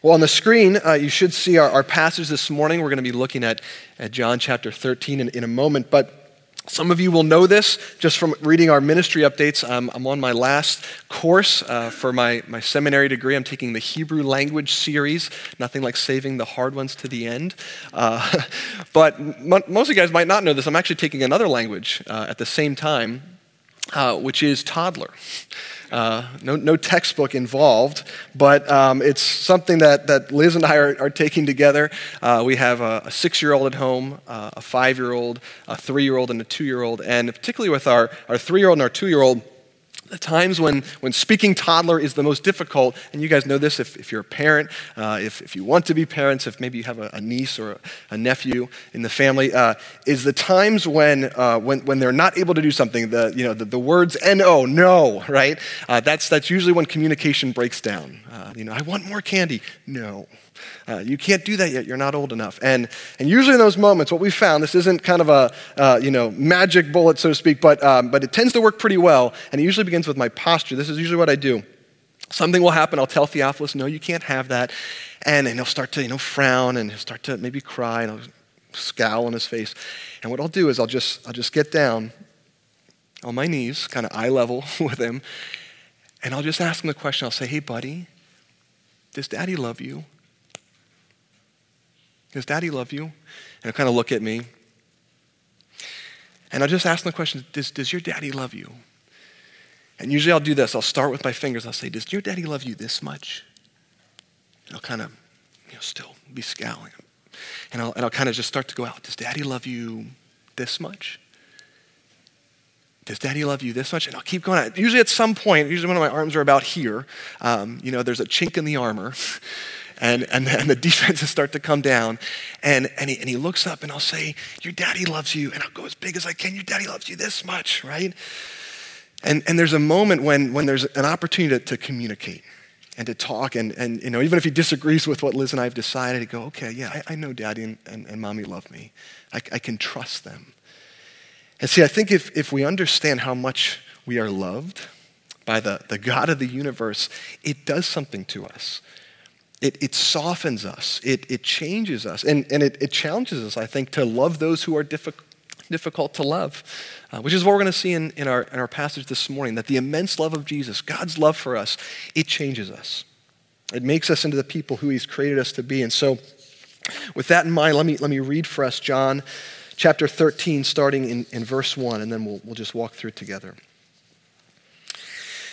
Well, on the screen, uh, you should see our, our, passage this morning. We're going to be looking at, at John chapter 13 in, in a moment. But some of you will know this just from reading our ministry updates. I'm on my last course uh, for my, my seminary degree. I'm taking the Hebrew language series, nothing like saving the hard ones to the end. Uh, but m- most of you guys might not know this. I'm actually taking another language uh, at the same time, uh, which is toddler. Uh, no, no textbook involved, but um, it's something that, that Liz and I are, are taking together. Uh, we have a, a six year old at home, uh, a five year old, a three year old, and a two year old. And particularly with our, our three year old and our two year old, the times when, when speaking toddler is the most difficult, and you guys know this if, if you're a parent, uh, if, if you want to be parents, if maybe you have a, a niece or a, a, nephew in the family, uh, is the times when, uh, when, when they're not able to do something, the, you know, the, the words N-O, no, right? Uh, that's, that's usually when communication breaks down. Uh, you know, I want more candy. No. Uh, you can't do that yet. You're not old enough. And, and usually in those moments, what we found, this isn't kind of a uh, you know, magic bullet, so to speak, but, um, but it tends to work pretty well. And it usually begins with my posture. This is usually what I do. Something will happen. I'll tell Theophilus, no, you can't have that. And, and he'll start to you know, frown and he'll start to maybe cry and I'll scowl on his face. And what I'll do is I'll just, I'll just get down on my knees, kind of eye level with him, and I'll just ask him the question. I'll say, hey, buddy, does daddy love you? Does daddy love you? And he'll kind of look at me. And I'll just ask him the question does, does your daddy love you? And usually I'll do this. I'll start with my fingers. I'll say, Does your daddy love you this much? And I'll kind of, you know, still be scowling. And I'll, and I'll kind of just start to go out. Does daddy love you this much? Does daddy love you this much? And I'll keep going. Usually at some point, usually when my arms are about here, um, you know, there's a chink in the armor. and, and, and the defenses start to come down. And, and, he, and he looks up, and I'll say, Your daddy loves you. And I'll go as big as I can. Your daddy loves you this much, right? And, and there's a moment when, when there's an opportunity to, to communicate and to talk. And, and you know, even if he disagrees with what Liz and I have decided, to go, okay, yeah, I, I know daddy and, and, and, mommy love me. I, I can trust them. And see, I think if, if we understand how much we are loved by the, the God of the universe, it does something to us. It, it softens us, it, it changes us, and, and it, it challenges us, I think, to love those who are difficult difficult to love, uh, which is what we're going to see in, in, our, in our passage this morning that the immense love of Jesus, God's love for us, it changes us. It makes us into the people who He's created us to be. And so, with that in mind, let me, let me read for us John chapter 13, starting in, in verse 1, and then we'll, we'll just walk through it together.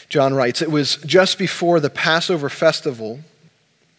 John writes, It was just before the Passover festival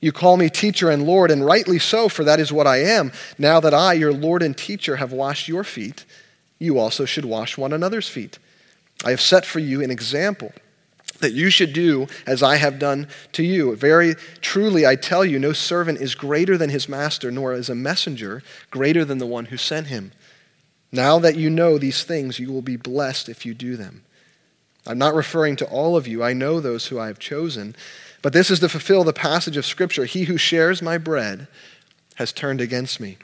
You call me teacher and Lord, and rightly so, for that is what I am. Now that I, your Lord and teacher, have washed your feet, you also should wash one another's feet. I have set for you an example that you should do as I have done to you. Very truly, I tell you, no servant is greater than his master, nor is a messenger greater than the one who sent him. Now that you know these things, you will be blessed if you do them. I'm not referring to all of you, I know those who I have chosen. But this is to fulfill the passage of Scripture He who shares my bread has turned against me.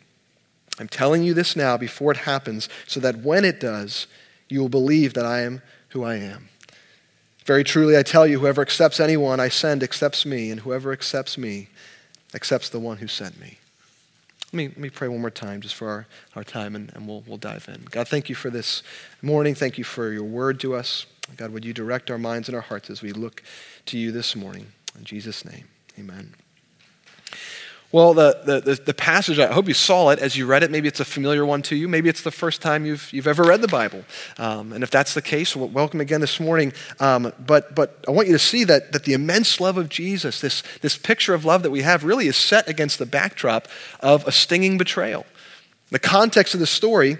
I'm telling you this now before it happens, so that when it does, you will believe that I am who I am. Very truly, I tell you, whoever accepts anyone I send accepts me, and whoever accepts me accepts the one who sent me. Let me, let me pray one more time just for our, our time, and, and we'll, we'll dive in. God, thank you for this morning. Thank you for your word to us. God, would you direct our minds and our hearts as we look to you this morning? In Jesus' name, amen. Well, the, the, the, passage, I hope you saw it as you read it. Maybe it's a familiar one to you. Maybe it's the first time you've, you've ever read the Bible. Um, and if that's the case, well, welcome again this morning. Um, but, but I want you to see that, that the immense love of Jesus, this, this picture of love that we have, really is set against the backdrop of a stinging betrayal. The context of the story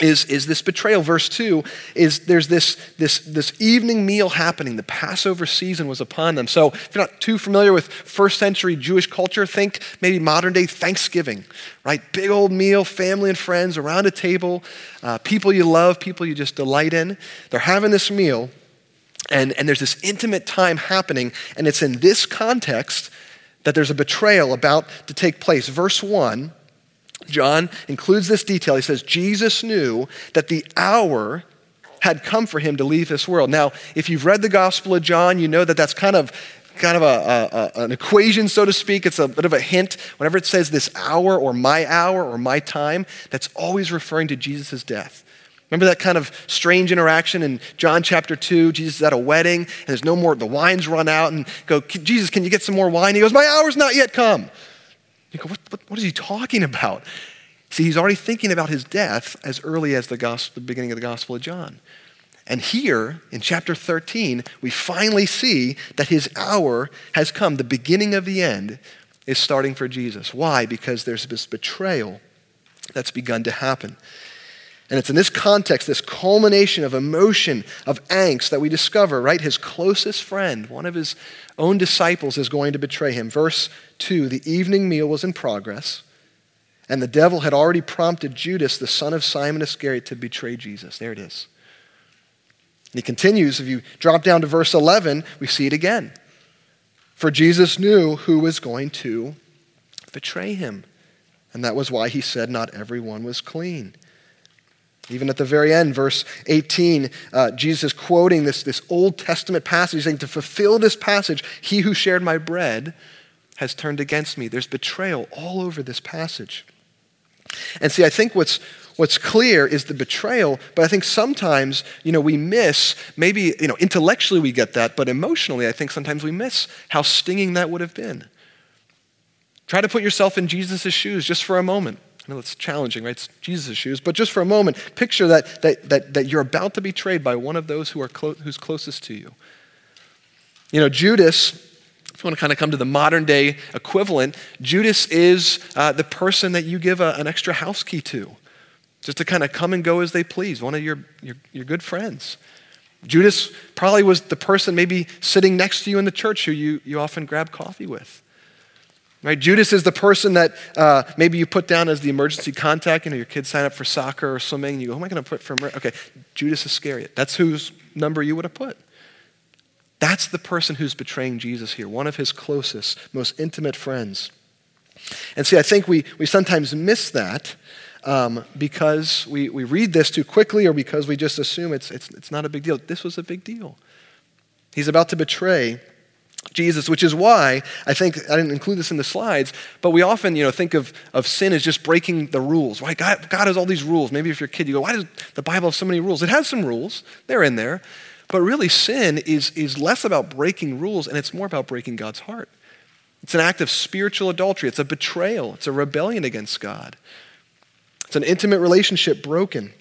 is, is this betrayal. Verse 2 is there's this, this, this evening meal happening. The Passover season was upon them. So if you're not too familiar with first century Jewish culture, think maybe modern day Thanksgiving, right? Big old meal, family and friends around a table, uh, people you love, people you just delight in. They're having this meal, and, and there's this intimate time happening, and it's in this context that there's a betrayal about to take place. Verse 1 John includes this detail. He says, Jesus knew that the hour had come for him to leave this world. Now, if you've read the Gospel of John, you know that that's kind of kind of a, a, an equation, so to speak. It's a bit of a hint. Whenever it says this hour or my hour or my time, that's always referring to Jesus' death. Remember that kind of strange interaction in John chapter 2? Jesus is at a wedding and there's no more, the wine's run out, and go, Jesus, can you get some more wine? He goes, My hour's not yet come. You go, what, what, what is he talking about? See, he's already thinking about his death as early as the, gospel, the beginning of the Gospel of John. And here in chapter 13, we finally see that his hour has come. The beginning of the end is starting for Jesus. Why? Because there's this betrayal that's begun to happen. And it's in this context, this culmination of emotion, of angst, that we discover, right? His closest friend, one of his own disciples, is going to betray him. Verse 2 The evening meal was in progress, and the devil had already prompted Judas, the son of Simon Iscariot, to betray Jesus. There it is. And he continues, if you drop down to verse 11, we see it again. For Jesus knew who was going to betray him. And that was why he said, Not everyone was clean. Even at the very end, verse 18, uh, Jesus is quoting this, this Old Testament passage, saying, To fulfill this passage, he who shared my bread has turned against me. There's betrayal all over this passage. And see, I think what's, what's clear is the betrayal, but I think sometimes, you know, we miss, maybe, you know, intellectually we get that, but emotionally, I think sometimes we miss how stinging that would have been. Try to put yourself in Jesus' shoes just for a moment. I know it's challenging, right? It's Jesus' shoes. But just for a moment, picture that, that, that, that you're about to be betrayed by one of those who are clo- who's closest to you. You know, Judas, if you want to kind of come to the modern day equivalent, Judas is uh, the person that you give a, an extra house key to, just to kind of come and go as they please, one of your, your, your good friends. Judas probably was the person maybe sitting next to you in the church who you, you often grab coffee with. Right? Judas is the person that uh, maybe you put down as the emergency contact. You know, your kids sign up for soccer or swimming. And you go, who am I going to put for? Okay, Judas Iscariot. That's whose number you would have put. That's the person who's betraying Jesus here, one of his closest, most intimate friends. And see, I think we, we sometimes miss that um, because we, we read this too quickly or because we just assume it's, it's, it's not a big deal. This was a big deal. He's about to betray Jesus, which is why I think I didn't include this in the slides, but we often, you know, think of, of sin as just breaking the rules. Right? God, God has all these rules. Maybe if you're a kid, you go, why does the Bible have so many rules? It has some rules. They're in there. But really, sin is, is less about breaking rules and it's more about breaking God's heart. It's an act of spiritual adultery. It's a betrayal. It's a rebellion against God. It's an intimate relationship broken.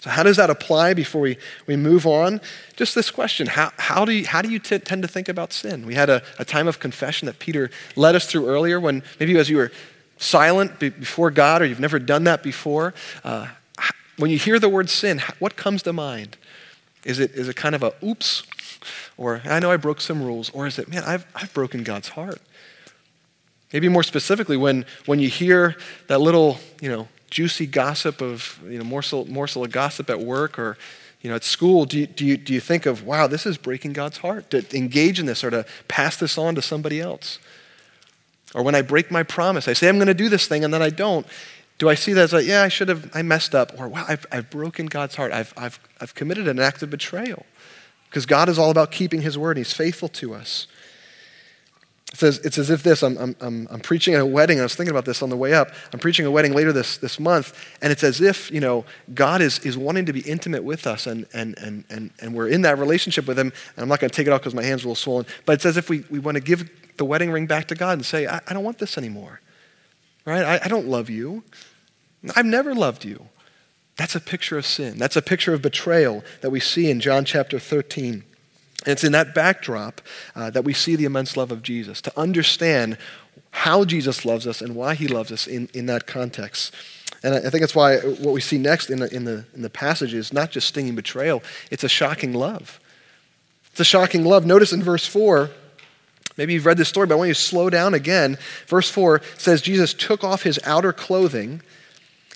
So, how does that apply before we, we move on? Just this question How, how do you, how do you t- tend to think about sin? We had a, a time of confession that Peter led us through earlier when maybe as you were silent before God or you've never done that before. Uh, when you hear the word sin, what comes to mind? Is it, is it kind of a oops? Or I know I broke some rules? Or is it, man, I've, I've broken God's heart? Maybe more specifically, when, when you hear that little, you know, juicy gossip of, you know, morsel, morsel of gossip at work or, you know, at school, do you, do, you, do you think of, wow, this is breaking God's heart to engage in this or to pass this on to somebody else? Or when I break my promise, I say I'm going to do this thing and then I don't. Do I see that as like, yeah, I should have, I messed up, or wow, I've, I've broken God's heart. I've, I've, I've committed an act of betrayal. Because God is all about keeping his word, and he's faithful to us. It says, it's as if this, I'm, I'm, I'm, preaching at a wedding. I was thinking about this on the way up. I'm preaching a wedding later this, this month, and it's as if, you know, God is, is wanting to be intimate with us, and, and, and, and, and we're in that relationship with him. And I'm not going to take it off because my hand's a little swollen, but it's as if we, we want to give the wedding ring back to God and say, I, I don't want this anymore. Right? I, I don't love you. I've never loved you. That's a picture of sin. That's a picture of betrayal that we see in John chapter 13. And it's in that backdrop uh, that we see the immense love of Jesus, to understand how Jesus loves us and why he loves us in, in that context. And I think that's why what we see next in the, in, the, in the passage is not just stinging betrayal, it's a shocking love. It's a shocking love. Notice in verse 4, maybe you've read this story, but I want you to slow down again. Verse 4 says, Jesus took off his outer clothing.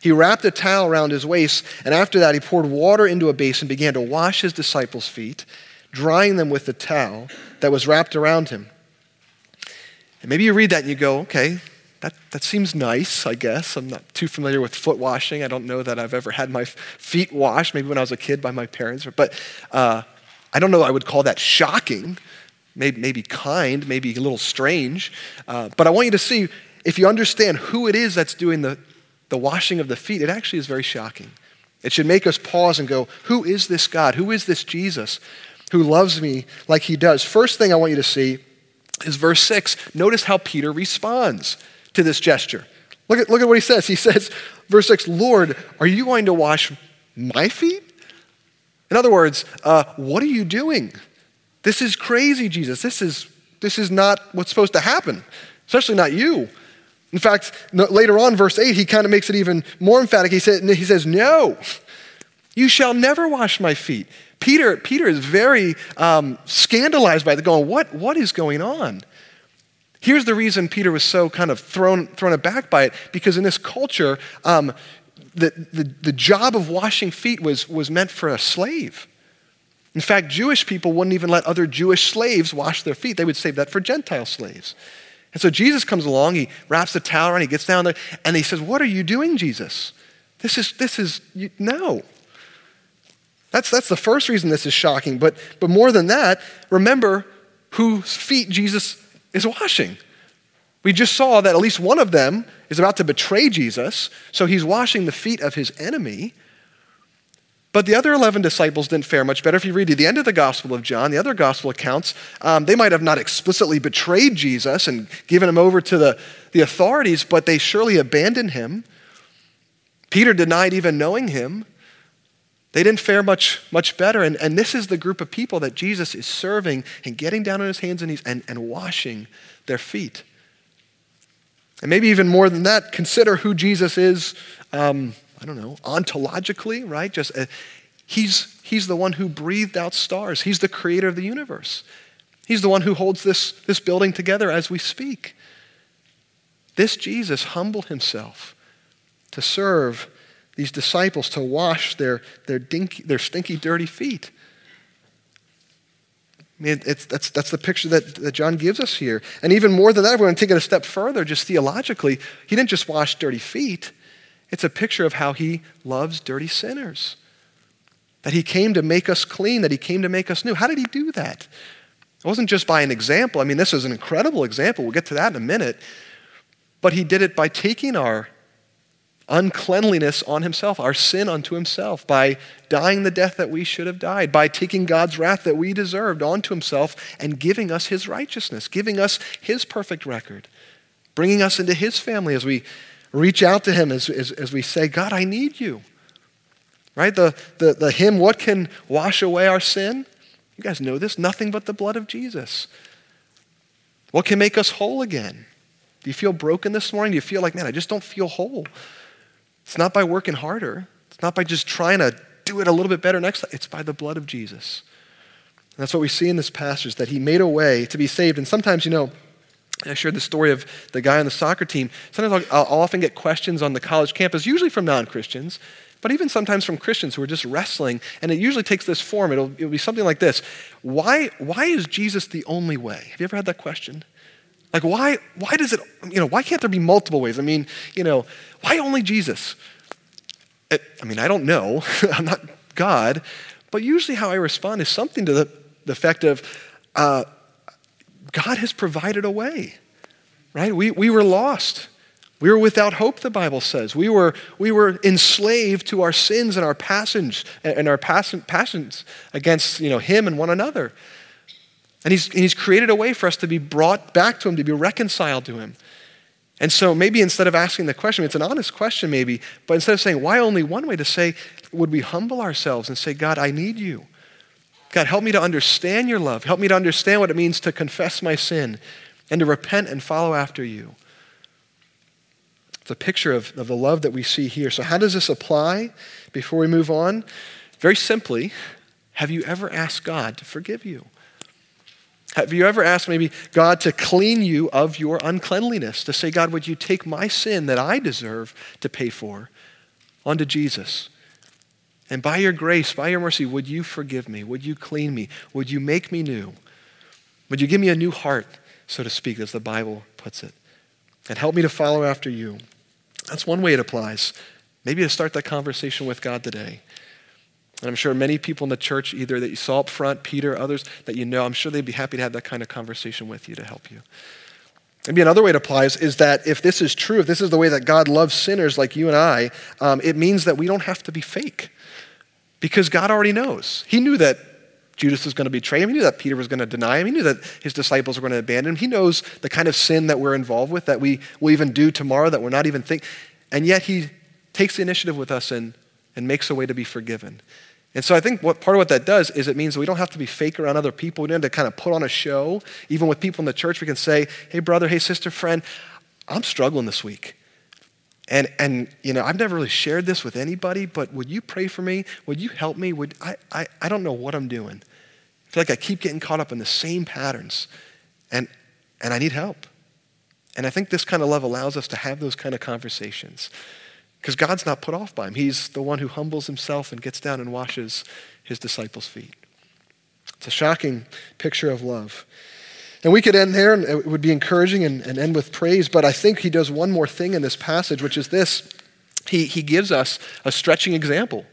He wrapped a towel around his waist, and after that, he poured water into a basin, began to wash his disciples' feet drying them with the towel that was wrapped around him. And maybe you read that and you go, okay, that, that seems nice, I guess. I'm not too familiar with foot washing. I don't know that I've ever had my feet washed, maybe when I was a kid by my parents. But uh, I don't know I would call that shocking. Maybe, maybe kind, maybe a little strange. Uh, but I want you to see if you understand who it is that's doing the, the washing of the feet, it actually is very shocking. It should make us pause and go, Who is this God? Who is this Jesus who loves me like he does. First thing I want you to see is verse 6. Notice how Peter responds to this gesture. Look at, look at what he says. He says, verse 6, Lord, are you going to wash my feet? In other words, uh, what are you doing? This is crazy, Jesus. This is, this is not what's supposed to happen, especially not you. In fact, later on, verse 8, he kind of makes it even more emphatic. He, said, he says, No, you shall never wash my feet. Peter, Peter is very um, scandalized by the going, what, what is going on? Here's the reason Peter was so kind of thrown, thrown aback by it, because in this culture, um, the, the, the job of washing feet was, was meant for a slave. In fact, Jewish people wouldn't even let other Jewish slaves wash their feet. They would save that for Gentile slaves. And so Jesus comes along, he wraps the towel around, he gets down there, and he says, What are you doing, Jesus? This is, this is, you, no. That's, that's the first reason this is shocking. But, but more than that, remember whose feet Jesus is washing. We just saw that at least one of them is about to betray Jesus, so he's washing the feet of his enemy. But the other 11 disciples didn't fare much better. If you read to the end of the Gospel of John, the other Gospel accounts, um, they might have not explicitly betrayed Jesus and given him over to the, the authorities, but they surely abandoned him. Peter denied even knowing him. They didn't fare much, much better. And, and this is the group of people that Jesus is serving and getting down on his hands and knees and, and washing their feet. And maybe even more than that, consider who Jesus is, um, I don't know, ontologically, right? Just uh, he's, he's the one who breathed out stars. He's the creator of the universe. He's the one who holds this, this building together as we speak. This Jesus humbled himself to serve these disciples to wash their, their, dinky, their stinky, dirty feet. I mean, that's, that's the picture that, that John gives us here. And even more than that, we're going to take it a step further, just theologically. He didn't just wash dirty feet, it's a picture of how he loves dirty sinners. That he came to make us clean, that he came to make us new. How did he do that? It wasn't just by an example. I mean, this is an incredible example. We'll get to that in a minute. But he did it by taking our uncleanliness on himself, our sin unto himself, by dying the death that we should have died, by taking God's wrath that we deserved onto himself and giving us his righteousness, giving us his perfect record, bringing us into his family as we reach out to him, as, as, as we say, God, I need you. Right? The, the, the hymn, What Can Wash Away Our Sin? You guys know this. Nothing but the blood of Jesus. What can make us whole again? Do you feel broken this morning? Do you feel like, man, I just don't feel whole? It's not by working harder. It's not by just trying to do it a little bit better next time. It's by the blood of Jesus. And that's what we see in this passage, that he made a way to be saved. And sometimes, you know, I shared the story of the guy on the soccer team. Sometimes I'll, I'll often get questions on the college campus, usually from non Christians, but even sometimes from Christians who are just wrestling. And it usually takes this form. It'll, it'll be something like this why, why is Jesus the only way? Have you ever had that question? Like, why, why does it, you know, why can't there be multiple ways? I mean, you know, why only Jesus? It, I mean, I don't know. I'm not God. But usually how I respond is something to the, the effect of, uh, God has provided a way, right? We, we were lost. We were without hope, the Bible says. We were, we were enslaved to our sins and our passions and our passions against you know, Him and one another. And he's, and he's created a way for us to be brought back to Him, to be reconciled to Him. And so maybe instead of asking the question, it's an honest question maybe, but instead of saying, why only one way, to say, would we humble ourselves and say, God, I need you. God, help me to understand your love. Help me to understand what it means to confess my sin and to repent and follow after you. It's a picture of, of the love that we see here. So, how does this apply before we move on? Very simply, have you ever asked God to forgive you? Have you ever asked maybe God to clean you of your uncleanliness? To say, God, would you take my sin that I deserve to pay for onto Jesus? And by your grace, by your mercy, would you forgive me? Would you clean me? Would you make me new? Would you give me a new heart, so to speak, as the Bible puts it? And help me to follow after you. That's one way it applies. Maybe to start that conversation with God today. And I'm sure many people in the church, either that you saw up front, Peter, others that you know, I'm sure they'd be happy to have that kind of conversation with you to help you. Maybe another way it applies is that if this is true, if this is the way that God loves sinners like you and I, um, it means that we don't have to be fake. Because God already knows. He knew that Judas was going to betray him. He knew that Peter was going to deny him. He knew that his disciples were going to abandon him. He knows the kind of sin that we're involved with, that we will even do tomorrow, that we're not even thinking. And yet he takes the initiative with us and, and makes a way to be forgiven. And so I think what part of what that does is it means we don't have to be fake around other people. We don't have to kind of put on a show. Even with people in the church, we can say, hey, brother, hey, sister, friend, I'm struggling this week. And, and you know, I've never really shared this with anybody, but would you pray for me? Would you help me? Would, I, I, I don't know what I'm doing. I feel like I keep getting caught up in the same patterns, and, and I need help. And I think this kind of love allows us to have those kind of conversations. Because God's not put off by him. He's the one who humbles himself and gets down and washes his disciples' feet. It's a shocking picture of love. And we could end there, and it would be encouraging and, and end with praise, but I think he does one more thing in this passage, which is this he, he gives us a stretching example.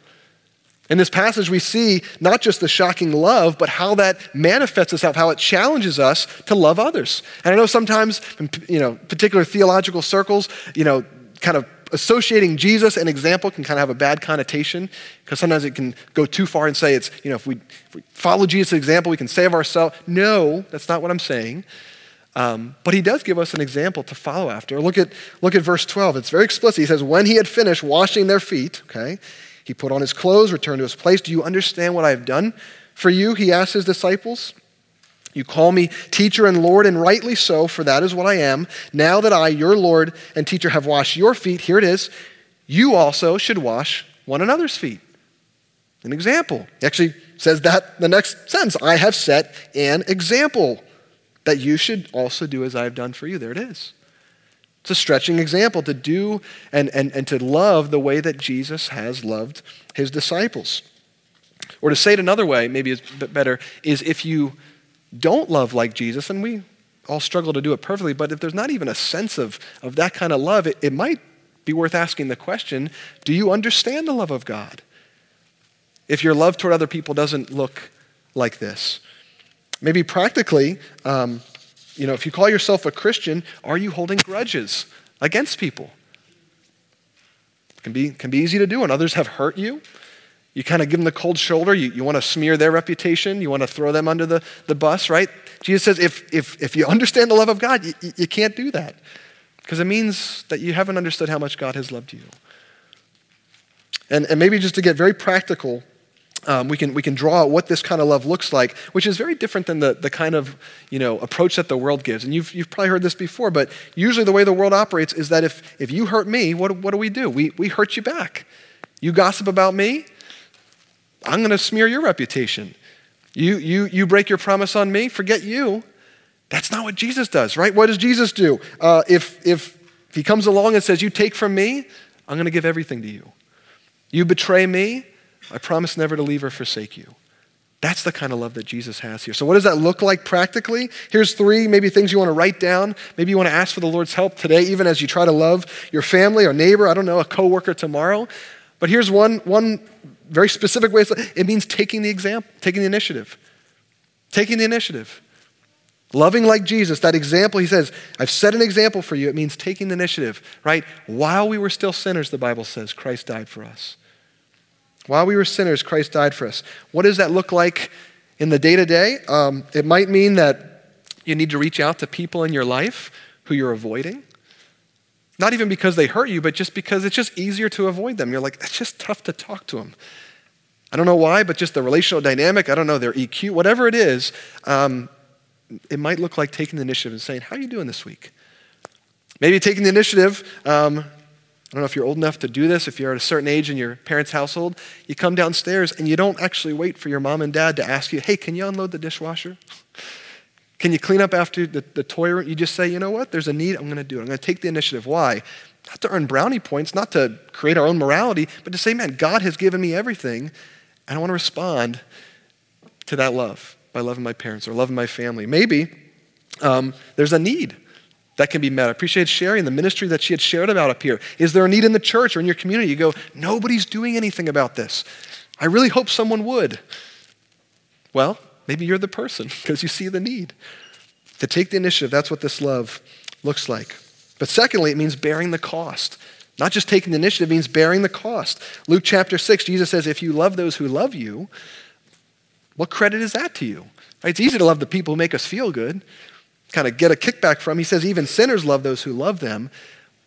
In this passage, we see not just the shocking love, but how that manifests itself, how it challenges us to love others. And I know sometimes, you know, particular theological circles, you know, kind of associating Jesus and example can kind of have a bad connotation because sometimes it can go too far and say it's, you know, if we, if we follow Jesus' example, we can save ourselves. No, that's not what I'm saying. Um, but he does give us an example to follow after. Look at, look at verse 12. It's very explicit. He says, When he had finished washing their feet, okay, he put on his clothes, returned to his place. Do you understand what I have done for you? He asked his disciples. You call me teacher and Lord, and rightly so, for that is what I am. Now that I, your Lord and teacher, have washed your feet, here it is, you also should wash one another's feet. An example. He actually says that the next sentence I have set an example that you should also do as I have done for you. There it is. It's a stretching example to do and, and, and to love the way that Jesus has loved his disciples. Or to say it another way, maybe it's better, is if you don't love like Jesus, and we all struggle to do it perfectly, but if there's not even a sense of, of that kind of love, it, it might be worth asking the question do you understand the love of God? If your love toward other people doesn't look like this. Maybe practically, um, you know, if you call yourself a Christian, are you holding grudges against people? It can be, can be easy to do, and others have hurt you. You kind of give them the cold shoulder. You, you want to smear their reputation. You want to throw them under the, the bus, right? Jesus says if, if, if you understand the love of God, you, you can't do that because it means that you haven't understood how much God has loved you. And, and maybe just to get very practical, um, we, can, we can draw what this kind of love looks like, which is very different than the, the kind of you know, approach that the world gives. And you've, you've probably heard this before, but usually the way the world operates is that if, if you hurt me, what, what do we do? We, we hurt you back. You gossip about me, I'm going to smear your reputation. You, you, you break your promise on me, forget you. That's not what Jesus does, right? What does Jesus do? Uh, if, if he comes along and says, You take from me, I'm going to give everything to you. You betray me, I promise never to leave or forsake you. That's the kind of love that Jesus has here. So, what does that look like practically? Here's three maybe things you want to write down. Maybe you want to ask for the Lord's help today, even as you try to love your family or neighbor, I don't know, a coworker tomorrow. But here's one, one very specific ways. it means taking the example, taking the initiative. Taking the initiative. Loving like Jesus, that example, he says, I've set an example for you. It means taking the initiative, right? While we were still sinners, the Bible says, Christ died for us. While we were sinners, Christ died for us. What does that look like in the day to day? Um, it might mean that you need to reach out to people in your life who you're avoiding. Not even because they hurt you, but just because it's just easier to avoid them. You're like, it's just tough to talk to them. I don't know why, but just the relational dynamic, I don't know, their EQ, whatever it is, um, it might look like taking the initiative and saying, How are you doing this week? Maybe taking the initiative. Um, I don't know if you're old enough to do this, if you're at a certain age in your parents' household, you come downstairs and you don't actually wait for your mom and dad to ask you, Hey, can you unload the dishwasher? Can you clean up after the, the toy room? You just say, You know what? There's a need. I'm going to do it. I'm going to take the initiative. Why? Not to earn brownie points, not to create our own morality, but to say, Man, God has given me everything, and I want to respond to that love by loving my parents or loving my family. Maybe um, there's a need that can be met. I appreciate sharing the ministry that she had shared about up here. Is there a need in the church or in your community? You go, nobody's doing anything about this. I really hope someone would. Well, maybe you're the person because you see the need. To take the initiative, that's what this love looks like. But secondly, it means bearing the cost. Not just taking the initiative, means bearing the cost. Luke chapter 6, Jesus says, If you love those who love you, what credit is that to you? It's easy to love the people who make us feel good, kind of get a kickback from. He says even sinners love those who love them.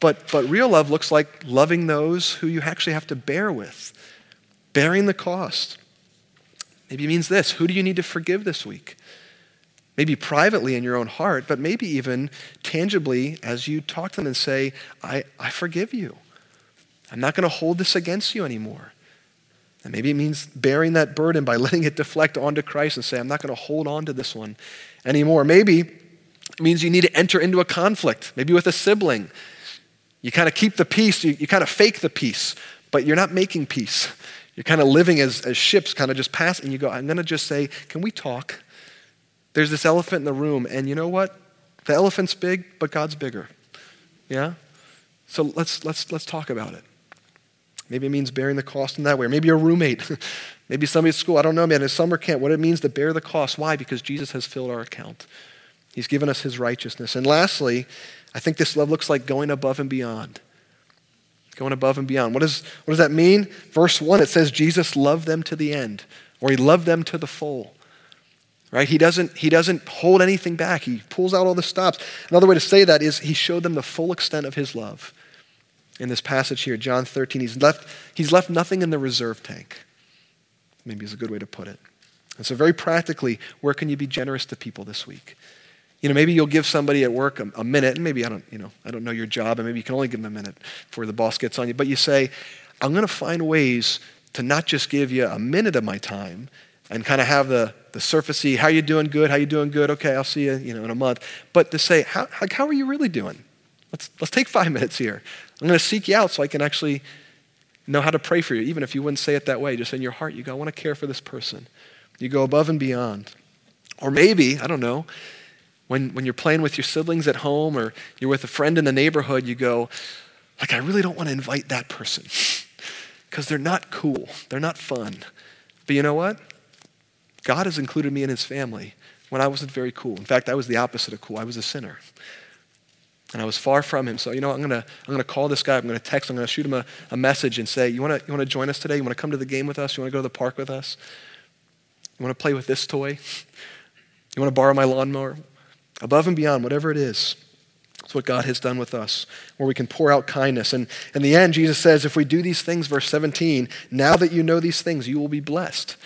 But, but real love looks like loving those who you actually have to bear with, bearing the cost. Maybe it means this who do you need to forgive this week? Maybe privately in your own heart, but maybe even tangibly as you talk to them and say, I, I forgive you. I'm not going to hold this against you anymore. And maybe it means bearing that burden by letting it deflect onto Christ and say, I'm not going to hold on to this one anymore. Maybe it means you need to enter into a conflict, maybe with a sibling. You kind of keep the peace, you, you kind of fake the peace, but you're not making peace. You're kind of living as, as ships kind of just pass, and you go, I'm going to just say, Can we talk? There's this elephant in the room, and you know what? The elephant's big, but God's bigger. Yeah? So let's, let's, let's talk about it. Maybe it means bearing the cost in that way. Or maybe a roommate. maybe somebody at school. I don't know, man. A summer camp, what it means to bear the cost. Why? Because Jesus has filled our account. He's given us his righteousness. And lastly, I think this love looks like going above and beyond. Going above and beyond. What, is, what does that mean? Verse 1, it says Jesus loved them to the end, or he loved them to the full. Right? He doesn't, he doesn't hold anything back. He pulls out all the stops. Another way to say that is he showed them the full extent of his love in this passage here, John 13. He's left, he's left nothing in the reserve tank. Maybe is a good way to put it. And so, very practically, where can you be generous to people this week? You know, maybe you'll give somebody at work a, a, minute, and maybe I don't, you know, I don't know your job, and maybe you can only give them a minute before the boss gets on you. But you say, I'm going to find ways to not just give you a minute of my time and kind of have the, the surfacey, how you doing good, how you doing good, okay, I'll see you, you know, in a month. But to say, how, how are you really doing? Let's, let's take five minutes here. I'm going to seek you out so I can actually know how to pray for you, even if you wouldn't say it that way. Just in your heart, you go, I want to care for this person. You go above and beyond. Or maybe, I don't know, when, when you're playing with your siblings at home or you're with a friend in the neighborhood, you go, like, I really don't want to invite that person because they're not cool. They're not fun. But you know what? God has included me in his family when I wasn't very cool. In fact, I was the opposite of cool. I was a sinner and I was far from him. So, you know, I'm going to I'm gonna call this guy. I'm going to text. I'm going to shoot him a, a message and say, you want to you wanna join us today? You want to come to the game with us? You want to go to the park with us? You want to play with this toy? You want to borrow my lawnmower? Above and beyond, whatever it is. It's what God has done with us, where we can pour out kindness. And in the end, Jesus says, if we do these things, verse 17, now that you know these things, you will be blessed.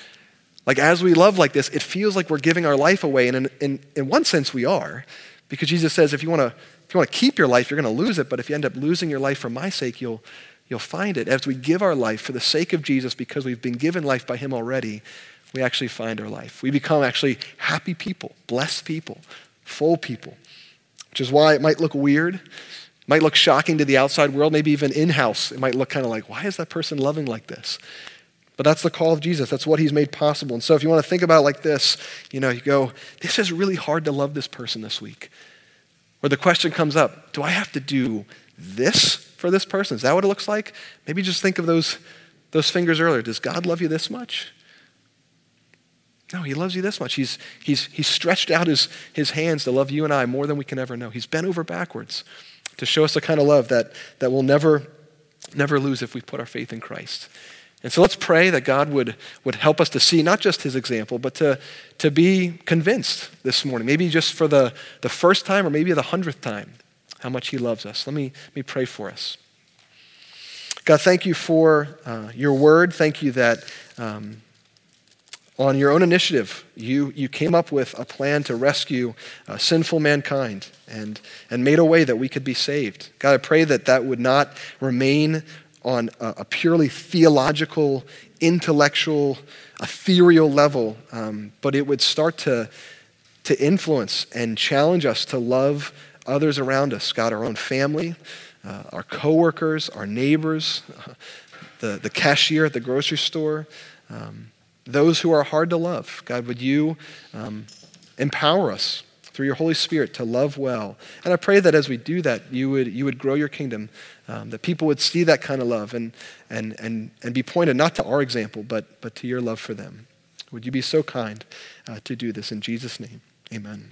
Like as we love like this, it feels like we're giving our life away. And in, in, in one sense, we are. Because Jesus says, if you want to if you want to keep your life, you're going to lose it. But if you end up losing your life for my sake, you'll, you'll find it. As we give our life for the sake of Jesus, because we've been given life by Him already, we actually find our life. We become actually happy people, blessed people, full people, which is why it might look weird, might look shocking to the outside world, maybe even in house. It might look kind of like, why is that person loving like this? But that's the call of Jesus. That's what he's made possible. And so if you want to think about it like this, you know, you go, this is really hard to love this person this week. Or the question comes up, do I have to do this for this person? Is that what it looks like? Maybe just think of those, those fingers earlier. Does God love you this much? No, he loves you this much. He's, he's, he's stretched out his, his hands to love you and I more than we can ever know. He's bent over backwards to show us the kind of love that, that we'll never, never lose if we put our faith in Christ. And so let's pray that God would, would help us to see not just his example, but to, to be convinced this morning, maybe just for the, the first time or maybe the hundredth time, how much he loves us. Let me, let me pray for us. God, thank you for uh, your word. Thank you that um, on your own initiative, you, you came up with a plan to rescue uh, sinful mankind and, and made a way that we could be saved. God, I pray that that would not remain on a, a purely theological, intellectual, ethereal level, um, but it would start to, to influence and challenge us to love others around us, God, our own family, uh, our coworkers, our neighbors, uh, the, the cashier at the grocery store, um, those who are hard to love. God, would you um, empower us through your Holy Spirit to love well. And I pray that as we do that, you would, you would grow your kingdom, um, that people would see that kind of love and, and, and, and be pointed not to our example, but, but to your love for them. Would you be so kind uh, to do this in Jesus' name? Amen.